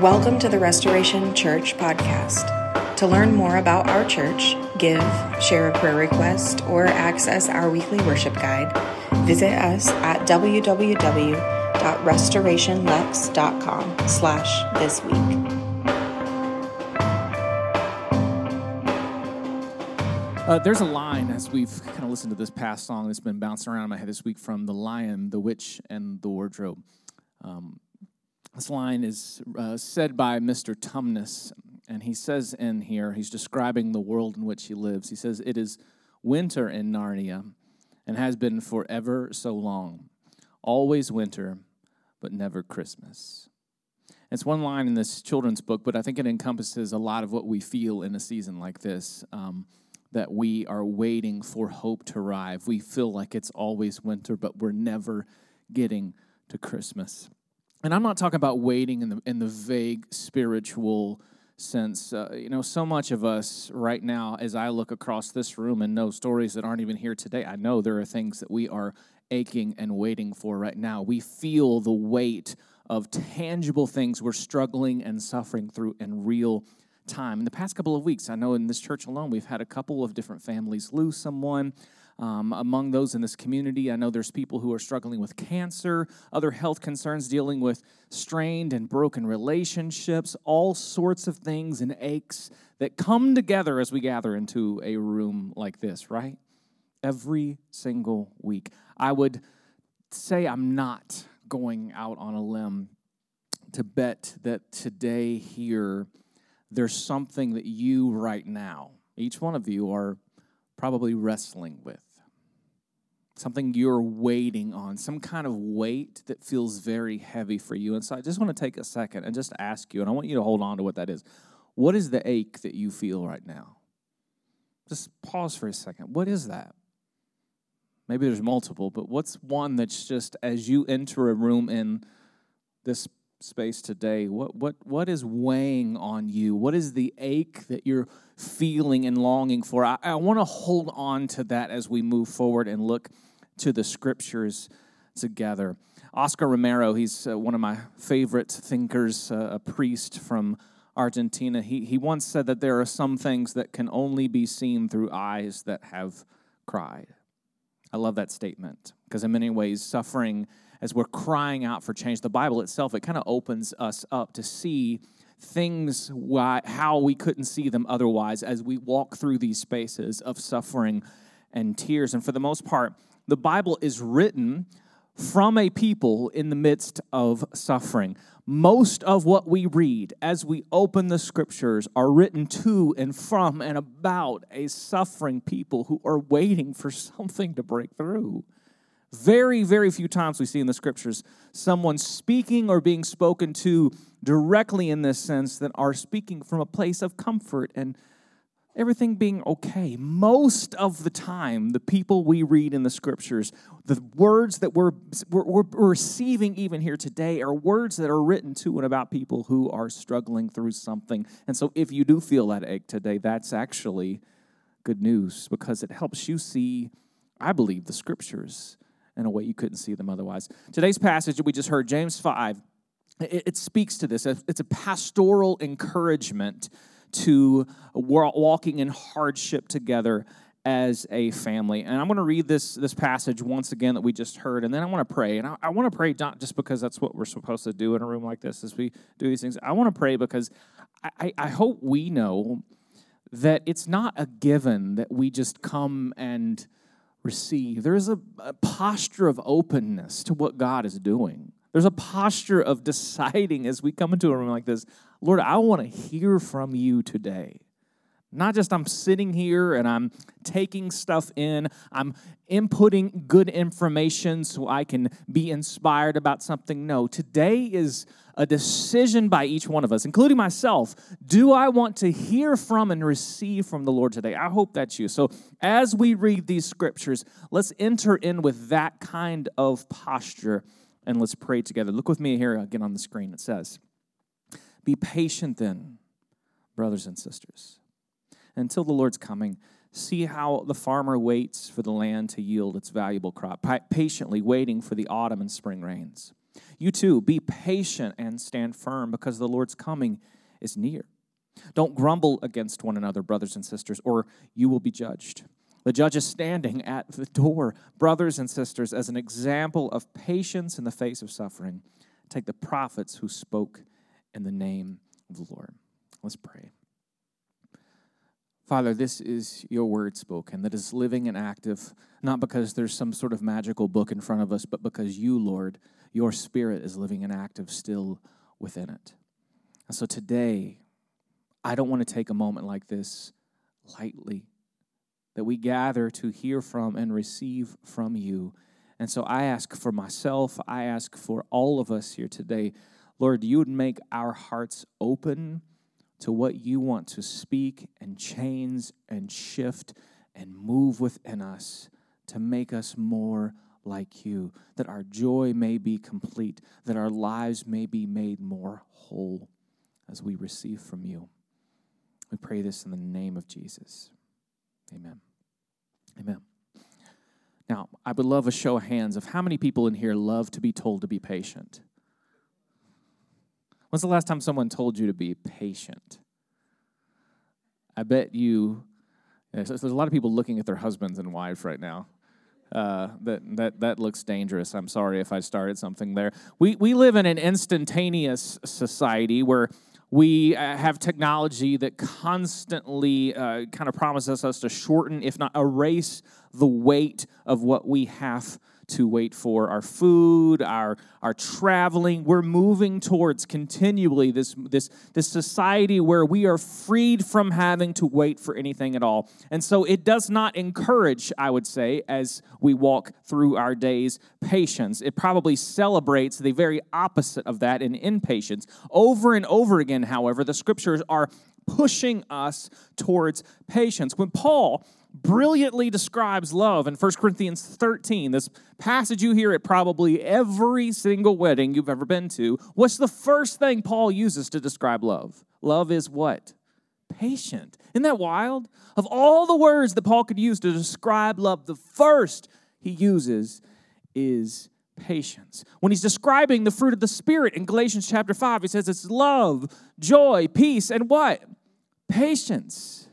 Welcome to the Restoration Church podcast. To learn more about our church, give, share a prayer request, or access our weekly worship guide, visit us at www.restorationlex.com slash this week. Uh, there's a line as we've kind of listened to this past song that's been bouncing around in my head this week from The Lion, the Witch, and the Wardrobe. Um, this line is uh, said by Mr. Tumnus, and he says in here, he's describing the world in which he lives. He says, It is winter in Narnia and has been forever so long. Always winter, but never Christmas. It's one line in this children's book, but I think it encompasses a lot of what we feel in a season like this. Um, that we are waiting for hope to arrive. We feel like it's always winter, but we're never getting to Christmas. And I'm not talking about waiting in the, in the vague spiritual sense. Uh, you know, so much of us right now, as I look across this room and know stories that aren't even here today, I know there are things that we are aching and waiting for right now. We feel the weight of tangible things we're struggling and suffering through in real time. In the past couple of weeks, I know in this church alone, we've had a couple of different families lose someone. Um, among those in this community, I know there's people who are struggling with cancer, other health concerns, dealing with strained and broken relationships, all sorts of things and aches that come together as we gather into a room like this, right? Every single week. I would say I'm not going out on a limb to bet that today here there's something that you right now, each one of you, are probably wrestling with something you're waiting on, some kind of weight that feels very heavy for you. And so I just want to take a second and just ask you, and I want you to hold on to what that is. What is the ache that you feel right now? Just pause for a second. What is that? Maybe there's multiple, but what's one that's just as you enter a room in this space today, what what what is weighing on you? What is the ache that you're feeling and longing for? I, I want to hold on to that as we move forward and look to the scriptures together. Oscar Romero, he's uh, one of my favorite thinkers, uh, a priest from Argentina. He, he once said that there are some things that can only be seen through eyes that have cried. I love that statement because, in many ways, suffering, as we're crying out for change, the Bible itself, it kind of opens us up to see things why, how we couldn't see them otherwise as we walk through these spaces of suffering and tears. And for the most part, the Bible is written from a people in the midst of suffering. Most of what we read as we open the scriptures are written to and from and about a suffering people who are waiting for something to break through. Very, very few times we see in the scriptures someone speaking or being spoken to directly in this sense that are speaking from a place of comfort and everything being okay. Most of the time, the people we read in the scriptures, the words that we're, we're, we're, receiving even here today are words that are written to and about people who are struggling through something. And so, if you do feel that ache today, that's actually good news because it helps you see, I believe, the scriptures in a way you couldn't see them otherwise. Today's passage we just heard, James 5, it, it speaks to this. It's a pastoral encouragement to walking in hardship together as a family. And I'm going to read this, this passage once again that we just heard, and then I want to pray. And I, I want to pray not just because that's what we're supposed to do in a room like this as we do these things. I want to pray because I, I hope we know that it's not a given that we just come and receive. There is a, a posture of openness to what God is doing. There's a posture of deciding as we come into a room like this, Lord, I want to hear from you today. Not just I'm sitting here and I'm taking stuff in, I'm inputting good information so I can be inspired about something. No, today is a decision by each one of us, including myself. Do I want to hear from and receive from the Lord today? I hope that's you. So, as we read these scriptures, let's enter in with that kind of posture and let's pray together. Look with me here again on the screen. It says, Be patient then, brothers and sisters, until the Lord's coming. See how the farmer waits for the land to yield its valuable crop, patiently waiting for the autumn and spring rains. you too be patient and stand firm because the Lord's coming is near. Don't grumble against one another, brothers and sisters, or you will be judged. The judge is standing at the door, brothers and sisters, as an example of patience in the face of suffering. Take the prophets who spoke in the name of the Lord. Let's pray. Father, this is your word spoken that is living and active, not because there's some sort of magical book in front of us, but because you, Lord, your spirit is living and active still within it. And so today, I don't want to take a moment like this lightly, that we gather to hear from and receive from you. And so I ask for myself, I ask for all of us here today, Lord, you would make our hearts open to what you want to speak and change and shift and move within us to make us more like you, that our joy may be complete, that our lives may be made more whole as we receive from you. We pray this in the name of Jesus. Amen. Amen. Now, I would love a show of hands of how many people in here love to be told to be patient. When's the last time someone told you to be patient? I bet you, there's a lot of people looking at their husbands and wives right now. Uh, that, that, that looks dangerous. I'm sorry if I started something there. We, we live in an instantaneous society where we uh, have technology that constantly uh, kind of promises us to shorten, if not erase, the weight of what we have to wait for our food, our, our traveling. We're moving towards continually this, this, this society where we are freed from having to wait for anything at all. And so it does not encourage, I would say, as we walk through our days, patience. It probably celebrates the very opposite of that in impatience. Over and over again, however, the scriptures are pushing us towards patience. When Paul brilliantly describes love in 1 Corinthians 13. This passage you hear at probably every single wedding you've ever been to. What's the first thing Paul uses to describe love? Love is what? Patient. Isn't that wild? Of all the words that Paul could use to describe love, the first he uses is patience. When he's describing the fruit of the Spirit in Galatians chapter 5, he says it's love, joy, peace, and what? Patience.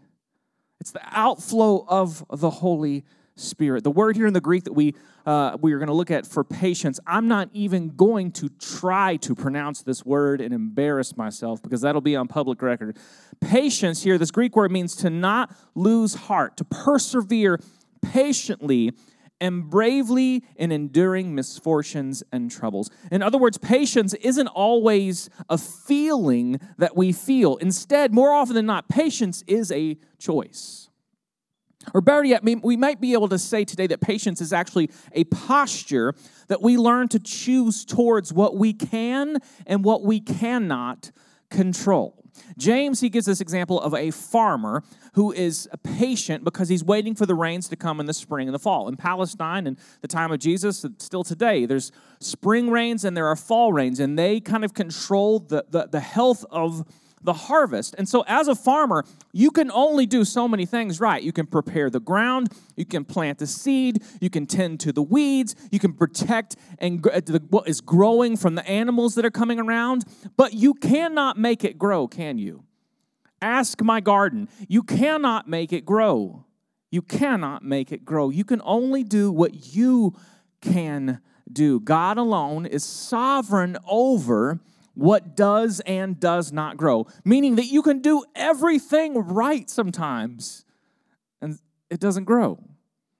It's the outflow of the Holy Spirit. The word here in the Greek that we uh, we are going to look at for patience, I'm not even going to try to pronounce this word and embarrass myself because that'll be on public record. Patience here, this Greek word means to not lose heart, to persevere patiently and bravely in enduring misfortunes and troubles. In other words, patience isn't always a feeling that we feel. Instead, more often than not, patience is a choice. Or better yet, we might be able to say today that patience is actually a posture that we learn to choose towards what we can and what we cannot control. James, he gives this example of a farmer who is patient because he's waiting for the rains to come in the spring and the fall. In Palestine, in the time of Jesus, still today, there's spring rains and there are fall rains, and they kind of control the, the, the health of the harvest. And so, as a farmer, you can only do so many things right. You can prepare the ground, you can plant the seed, you can tend to the weeds, you can protect and uh, what is growing from the animals that are coming around, but you cannot make it grow, can you? Ask my garden. You cannot make it grow. You cannot make it grow. You can only do what you can do. God alone is sovereign over what does and does not grow, meaning that you can do everything right sometimes and it doesn't grow.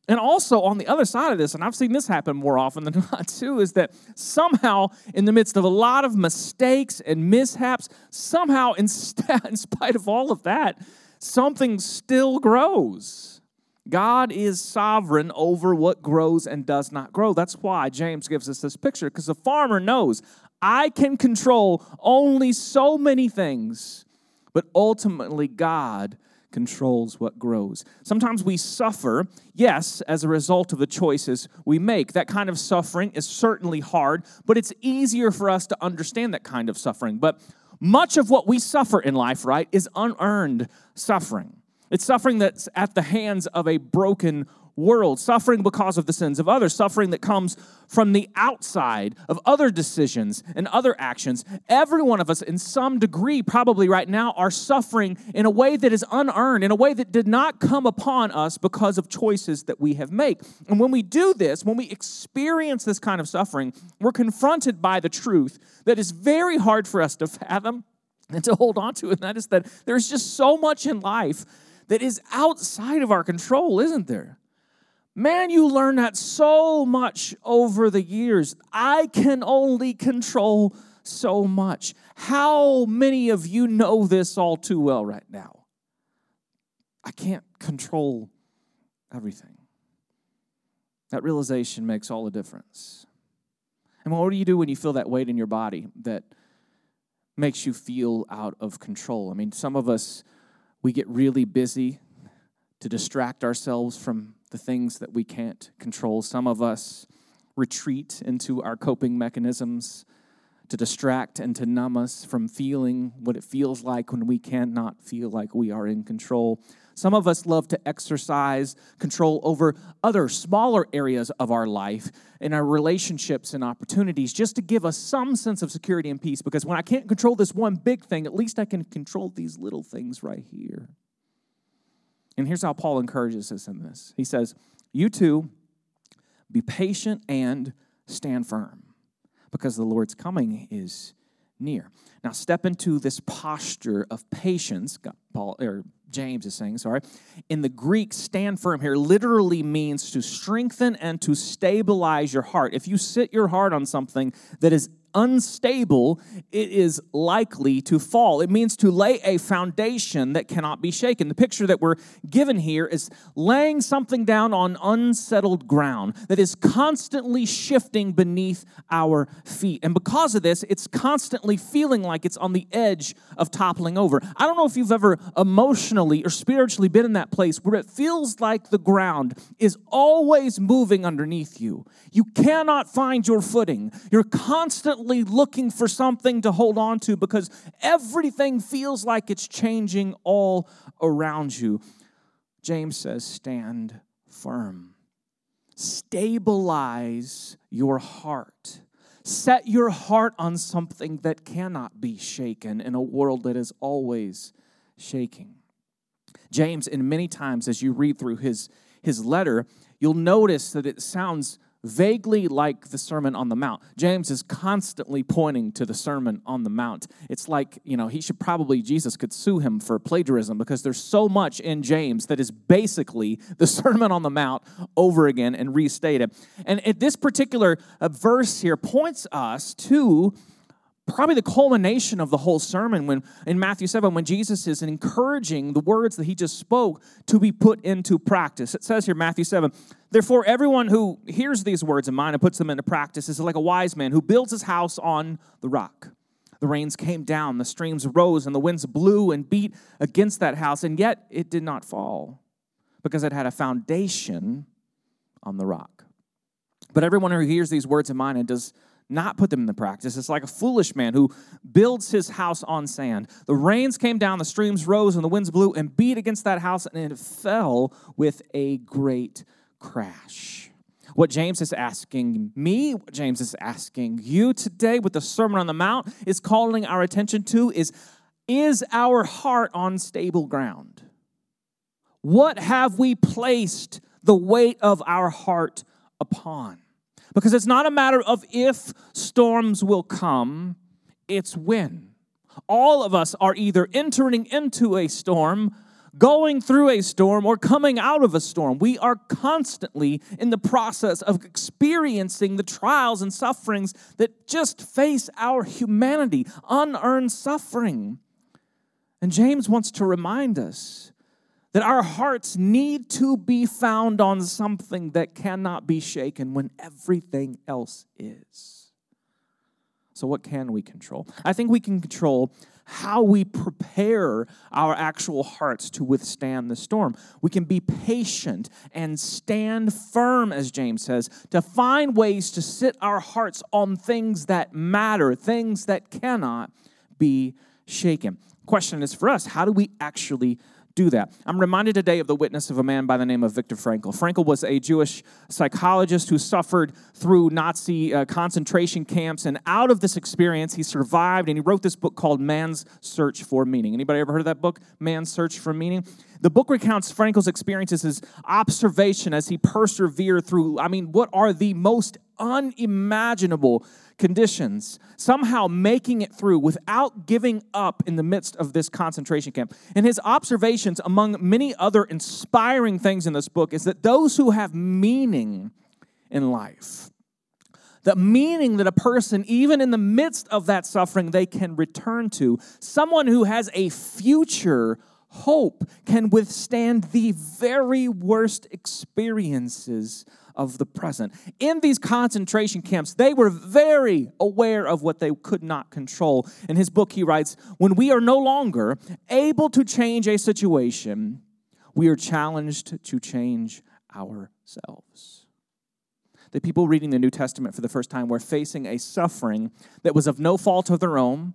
And also on the other side of this, and I've seen this happen more often than not too, is that somehow in the midst of a lot of mistakes and mishaps, somehow in, st- in spite of all of that, something still grows. God is sovereign over what grows and does not grow. That's why James gives us this picture, because the farmer knows I can control only so many things, but ultimately, God controls what grows. Sometimes we suffer, yes, as a result of the choices we make. That kind of suffering is certainly hard, but it's easier for us to understand that kind of suffering. But much of what we suffer in life, right, is unearned suffering. It's suffering that's at the hands of a broken world, suffering because of the sins of others, suffering that comes from the outside of other decisions and other actions. Every one of us, in some degree, probably right now, are suffering in a way that is unearned, in a way that did not come upon us because of choices that we have made. And when we do this, when we experience this kind of suffering, we're confronted by the truth that is very hard for us to fathom and to hold on to, and that is that there's just so much in life that is outside of our control, isn't there? Man, you learn that so much over the years. I can only control so much. How many of you know this all too well right now? I can't control everything. That realization makes all the difference. And what do you do when you feel that weight in your body that makes you feel out of control? I mean, some of us, we get really busy to distract ourselves from the things that we can't control. Some of us retreat into our coping mechanisms to distract and to numb us from feeling what it feels like when we cannot feel like we are in control. Some of us love to exercise control over other smaller areas of our life in our relationships and opportunities just to give us some sense of security and peace because when I can't control this one big thing, at least I can control these little things right here. And here's how Paul encourages us in this He says, You too, be patient and stand firm because the Lord's coming is near. Now, step into this posture of patience. Paul or James is saying, sorry. In the Greek, stand firm here literally means to strengthen and to stabilize your heart. If you sit your heart on something that is unstable, it is likely to fall. It means to lay a foundation that cannot be shaken. The picture that we're given here is laying something down on unsettled ground that is constantly shifting beneath our feet. And because of this, it's constantly feeling like it's on the edge of toppling over. I don't know if you've ever emotionally or spiritually been in that place where it feels like the ground is always moving underneath you. You cannot find your footing. You're constantly desperately looking for something to hold on to because everything feels like it's changing all around you. James says, Stand firm. Stabilize your heart. Set your heart on something that cannot be shaken in a world that is always shaking. James, in many times as you read through his, his letter, you'll notice that it sounds vaguely like the Sermon on the Mount. James is constantly pointing to the Sermon on the Mount. It's like, you know, he should probably, Jesus could sue him for plagiarism because there's so much in James that is basically the Sermon on the Mount over again and restated. And this particular uh, verse here points us to probably the culmination of the whole sermon when in Matthew 7 when Jesus is encouraging the words that he just spoke to be put into practice. It says here Matthew 7, therefore everyone who hears these words of mine and puts them into practice is like a wise man who builds his house on the rock. The rains came down, the streams rose and the winds blew and beat against that house and yet it did not fall because it had a foundation on the rock. But everyone who hears these words of mine and does not put them into practice. It's like a foolish man who builds his house on sand. The rains came down, the streams rose, and the winds blew and beat against that house, and it fell with a great crash. What James is asking me, what James is asking you today with the Sermon on the Mount is calling our attention to is is our heart on stable ground? What have we placed the weight of our heart upon? Because it's not a matter of if storms will come, it's when. All of us are either entering into a storm, going through a storm, or coming out of a storm. We are constantly in the process of experiencing the trials and sufferings that just face our humanity, unearned suffering. And James wants to remind us that our hearts need to be found on something that cannot be shaken when everything else is. So, what can we control? I think we can control how we prepare our actual hearts to withstand the storm. We can be patient and stand firm, as James says, to find ways to sit our hearts on things that matter, things that cannot be shaken. Question is for us how do we actually do that. I'm reminded today of the witness of a man by the name of Viktor Frankl. Frankl was a Jewish psychologist who suffered through Nazi uh, concentration camps, and out of this experience, he survived, and he wrote this book called Man's Search for Meaning. Anybody ever heard of that book, Man's Search for Meaning? The book recounts Frankl's experiences, his observation as he persevered through, I mean, what are the most unimaginable conditions, somehow making it through without giving up in the midst of this concentration camp. And his observations, among many other inspiring things in this book, is that those who have meaning in life, the meaning that a person, even in the midst of that suffering, they can return to, someone who has a future hope can withstand the very worst experiences of the present. In these concentration camps, they were very aware of what they could not control. In his book, he writes When we are no longer able to change a situation, we are challenged to change ourselves. The people reading the New Testament for the first time were facing a suffering that was of no fault of their own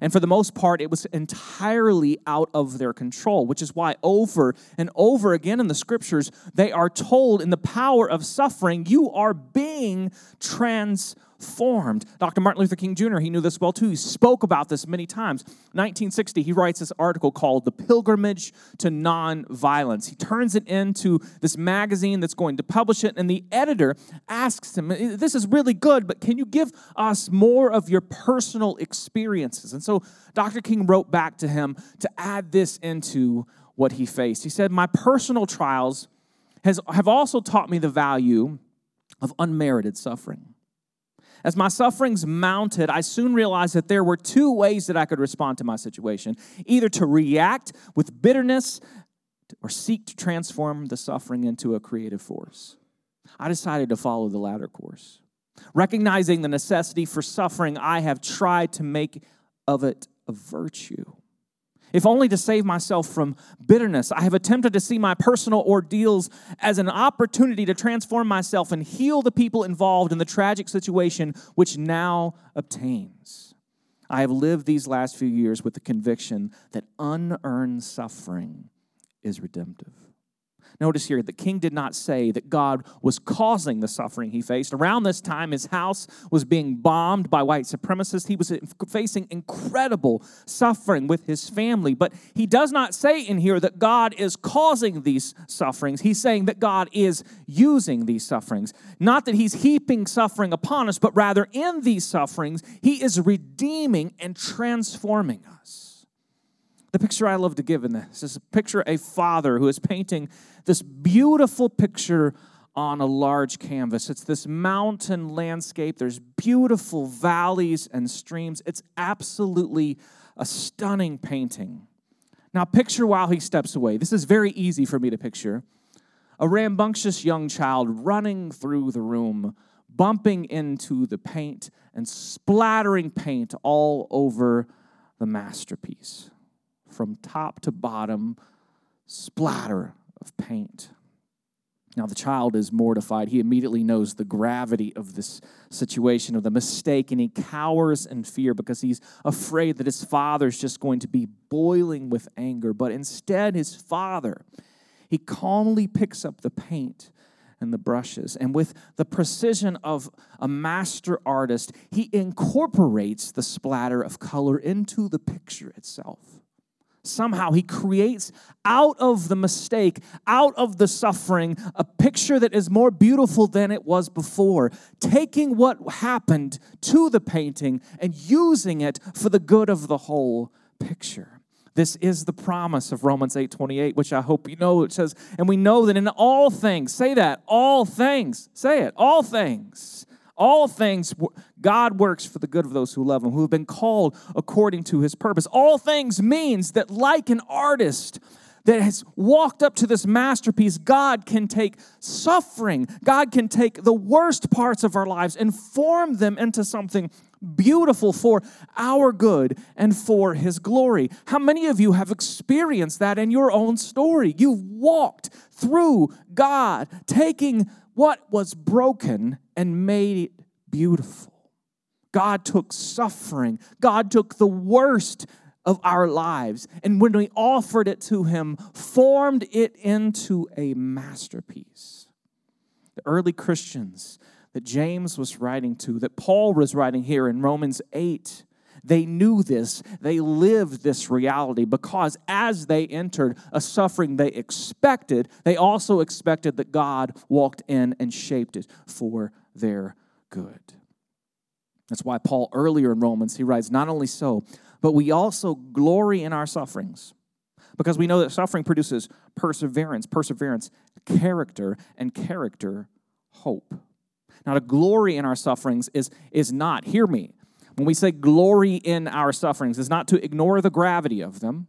and for the most part, it was entirely out of their control, which is why over and over again in the scriptures, they are told in the power of suffering, you are being transformed formed. Dr. Martin Luther King Jr., he knew this well too. He spoke about this many times. 1960, he writes this article called The Pilgrimage to Nonviolence. He turns it into this magazine that's going to publish it, and the editor asks him, This is really good, but can you give us more of your personal experiences? And so Dr. King wrote back to him to add this into what he faced. He said, My personal trials has, have also taught me the value of unmerited suffering. As my sufferings mounted, I soon realized that there were two ways that I could respond to my situation either to react with bitterness or seek to transform the suffering into a creative force. I decided to follow the latter course. Recognizing the necessity for suffering, I have tried to make of it a virtue if only to save myself from bitterness. I have attempted to see my personal ordeals as an opportunity to transform myself and heal the people involved in the tragic situation which now obtains. I have lived these last few years with the conviction that unearned suffering is redemptive. Notice here, the king did not say that God was causing the suffering he faced. Around this time, his house was being bombed by white supremacists. He was facing incredible suffering with his family. But he does not say in here that God is causing these sufferings. He's saying that God is using these sufferings. Not that he's heaping suffering upon us, but rather in these sufferings, he is redeeming and transforming us. The picture I love to give in this is a picture a father who is painting this beautiful picture on a large canvas. It's this mountain landscape. There's beautiful valleys and streams. It's absolutely a stunning painting. Now, picture while he steps away. This is very easy for me to picture. A rambunctious young child running through the room, bumping into the paint and splattering paint all over the masterpiece from top to bottom, splatter of paint. Now, the child is mortified. He immediately knows the gravity of this situation, of the mistake, and he cowers in fear because he's afraid that his father's just going to be boiling with anger. But instead, his father, he calmly picks up the paint and the brushes, and with the precision of a master artist, he incorporates the splatter of color into the picture itself. Somehow he creates out of the mistake, out of the suffering, a picture that is more beautiful than it was before, taking what happened to the painting and using it for the good of the whole picture. This is the promise of Romans 8:28, which I hope you know. It says, and we know that in all things, say that, all things, say it, all things all things God works for the good of those who love him, who have been called according to his purpose. All things means that, like an artist that has walked up to this masterpiece, God can take suffering, God can take the worst parts of our lives and form them into something beautiful for our good and for his glory. How many of you have experienced that in your own story? You've walked through God taking what was broken and made it beautiful. God took suffering, God took the worst of our lives. And when we offered it to Him, formed it into a masterpiece. The early Christians that James was writing to, that Paul was writing here in Romans 8, they knew this. They lived this reality because as they entered a suffering they expected, they also expected that God walked in and shaped it for their good. That's why Paul earlier in Romans he writes, not only so, but we also glory in our sufferings because we know that suffering produces perseverance, perseverance, character, and character, hope. Now, to glory in our sufferings is, is not, hear me, when we say glory in our sufferings, is not to ignore the gravity of them.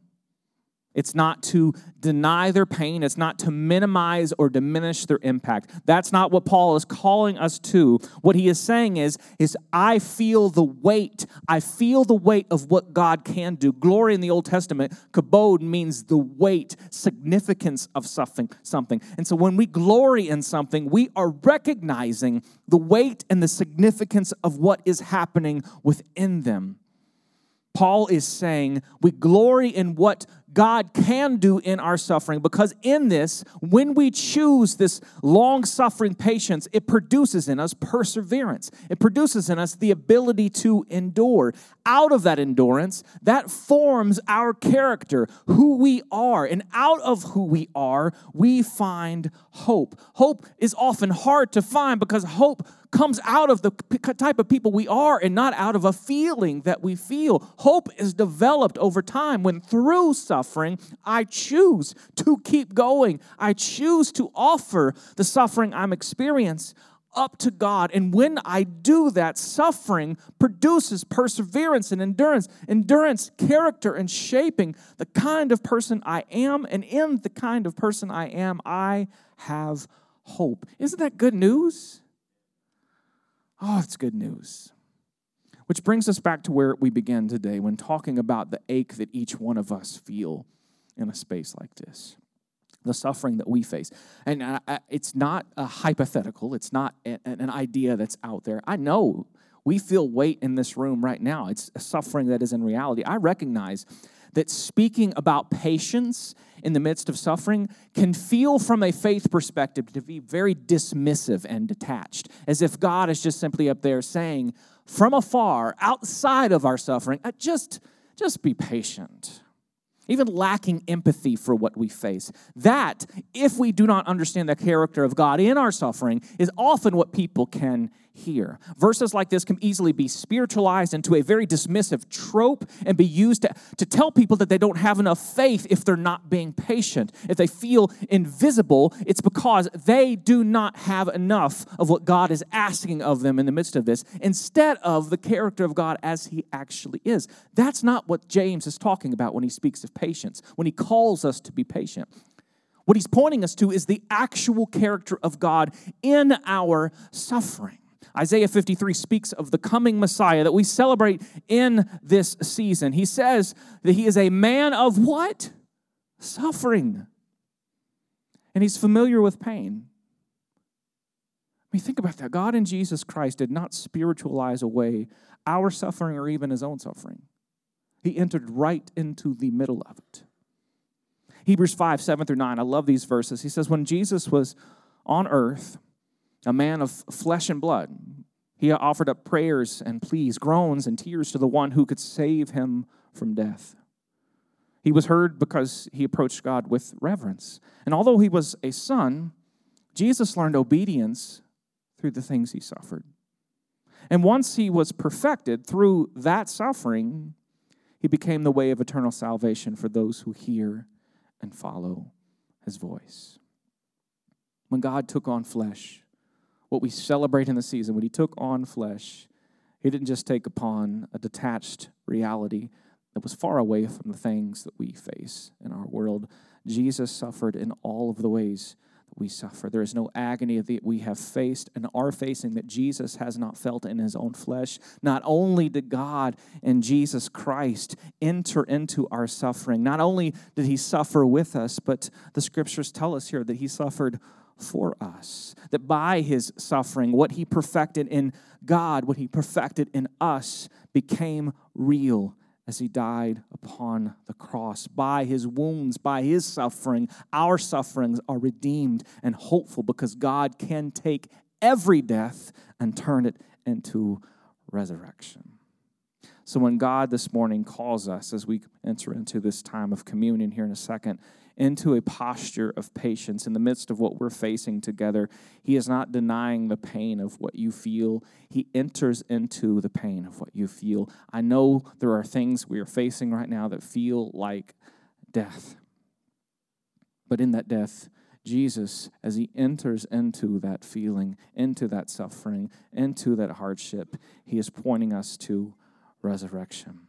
It's not to deny their pain. It's not to minimize or diminish their impact. That's not what Paul is calling us to. What he is saying is, is I feel the weight. I feel the weight of what God can do. Glory in the Old Testament, kabod means the weight, significance of something, something. And so when we glory in something, we are recognizing the weight and the significance of what is happening within them. Paul is saying we glory in what God can do in our suffering because in this, when we choose this long suffering patience, it produces in us perseverance. It produces in us the ability to endure. Out of that endurance, that forms our character, who we are. And out of who we are, we find hope. Hope is often hard to find because hope comes out of the type of people we are and not out of a feeling that we feel. Hope is developed over time when through suffering, I choose to keep going. I choose to offer the suffering I'm experiencing up to God. And when I do that, suffering produces perseverance and endurance, endurance, character, and shaping the kind of person I am. And in the kind of person I am, I have hope. Isn't that good news? Oh, it's good news. Which brings us back to where we began today when talking about the ache that each one of us feel in a space like this. The suffering that we face. And uh, uh, it's not a hypothetical, it's not an idea that's out there. I know we feel weight in this room right now. It's a suffering that is in reality. I recognize that speaking about patience in the midst of suffering can feel from a faith perspective to be very dismissive and detached, as if God is just simply up there saying, from afar, outside of our suffering, uh, just, just be patient even lacking empathy for what we face. That, if we do not understand the character of God in our suffering, is often what people can hear. Verses like this can easily be spiritualized into a very dismissive trope and be used to, to tell people that they don't have enough faith if they're not being patient. If they feel invisible, it's because they do not have enough of what God is asking of them in the midst of this, instead of the character of God as He actually is. That's not what James is talking about when he speaks of patience, when he calls us to be patient. What he's pointing us to is the actual character of God in our suffering. Isaiah 53 speaks of the coming Messiah that we celebrate in this season. He says that he is a man of what? Suffering. And he's familiar with pain. I mean, think about that. God in Jesus Christ did not spiritualize away our suffering or even his own suffering. He entered right into the middle of it. Hebrews 5, 7 through 9. I love these verses. He says, When Jesus was on earth, a man of flesh and blood. He offered up prayers and pleas, groans and tears to the one who could save him from death. He was heard because he approached God with reverence. And although he was a son, Jesus learned obedience through the things he suffered. And once he was perfected through that suffering, he became the way of eternal salvation for those who hear and follow his voice. When God took on flesh, what we celebrate in the season, when he took on flesh, he didn't just take upon a detached reality that was far away from the things that we face in our world. Jesus suffered in all of the ways that we suffer. There is no agony that we have faced and are facing that Jesus has not felt in his own flesh. Not only did God and Jesus Christ enter into our suffering, not only did he suffer with us, but the scriptures tell us here that he suffered for us. That by his suffering, what he perfected in God, what he perfected in us, became real as he died upon the cross. By his wounds, by his suffering, our sufferings are redeemed and hopeful because God can take every death and turn it into resurrection. So, when God this morning calls us as we enter into this time of communion here in a second, into a posture of patience in the midst of what we're facing together. He is not denying the pain of what you feel, He enters into the pain of what you feel. I know there are things we are facing right now that feel like death. But in that death, Jesus, as he enters into that feeling, into that suffering, into that hardship, he is pointing us to resurrection.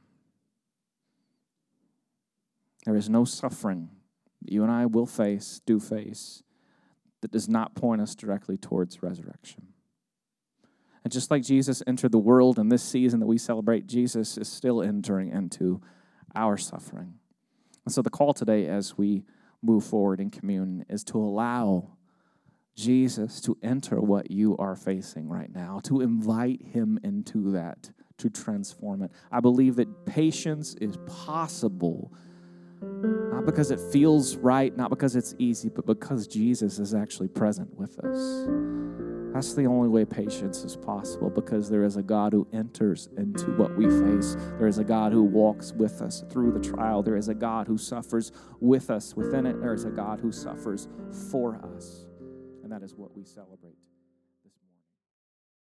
There is no suffering you and I will face, do face, that does not point us directly towards resurrection. And just like Jesus entered the world in this season that we celebrate, Jesus is still entering into our suffering. And so the call today as we move forward in communion is to allow Jesus to enter what you are facing right now, to invite him into that, to transform it. I believe that patience is possible not because it feels right, not because it's easy, but because Jesus is actually present with us. That's the only way patience is possible because there is a God who enters into what we face. There is a God who walks with us through the trial. There is a God who suffers with us within it. There is a God who suffers for us. And that is what we celebrate.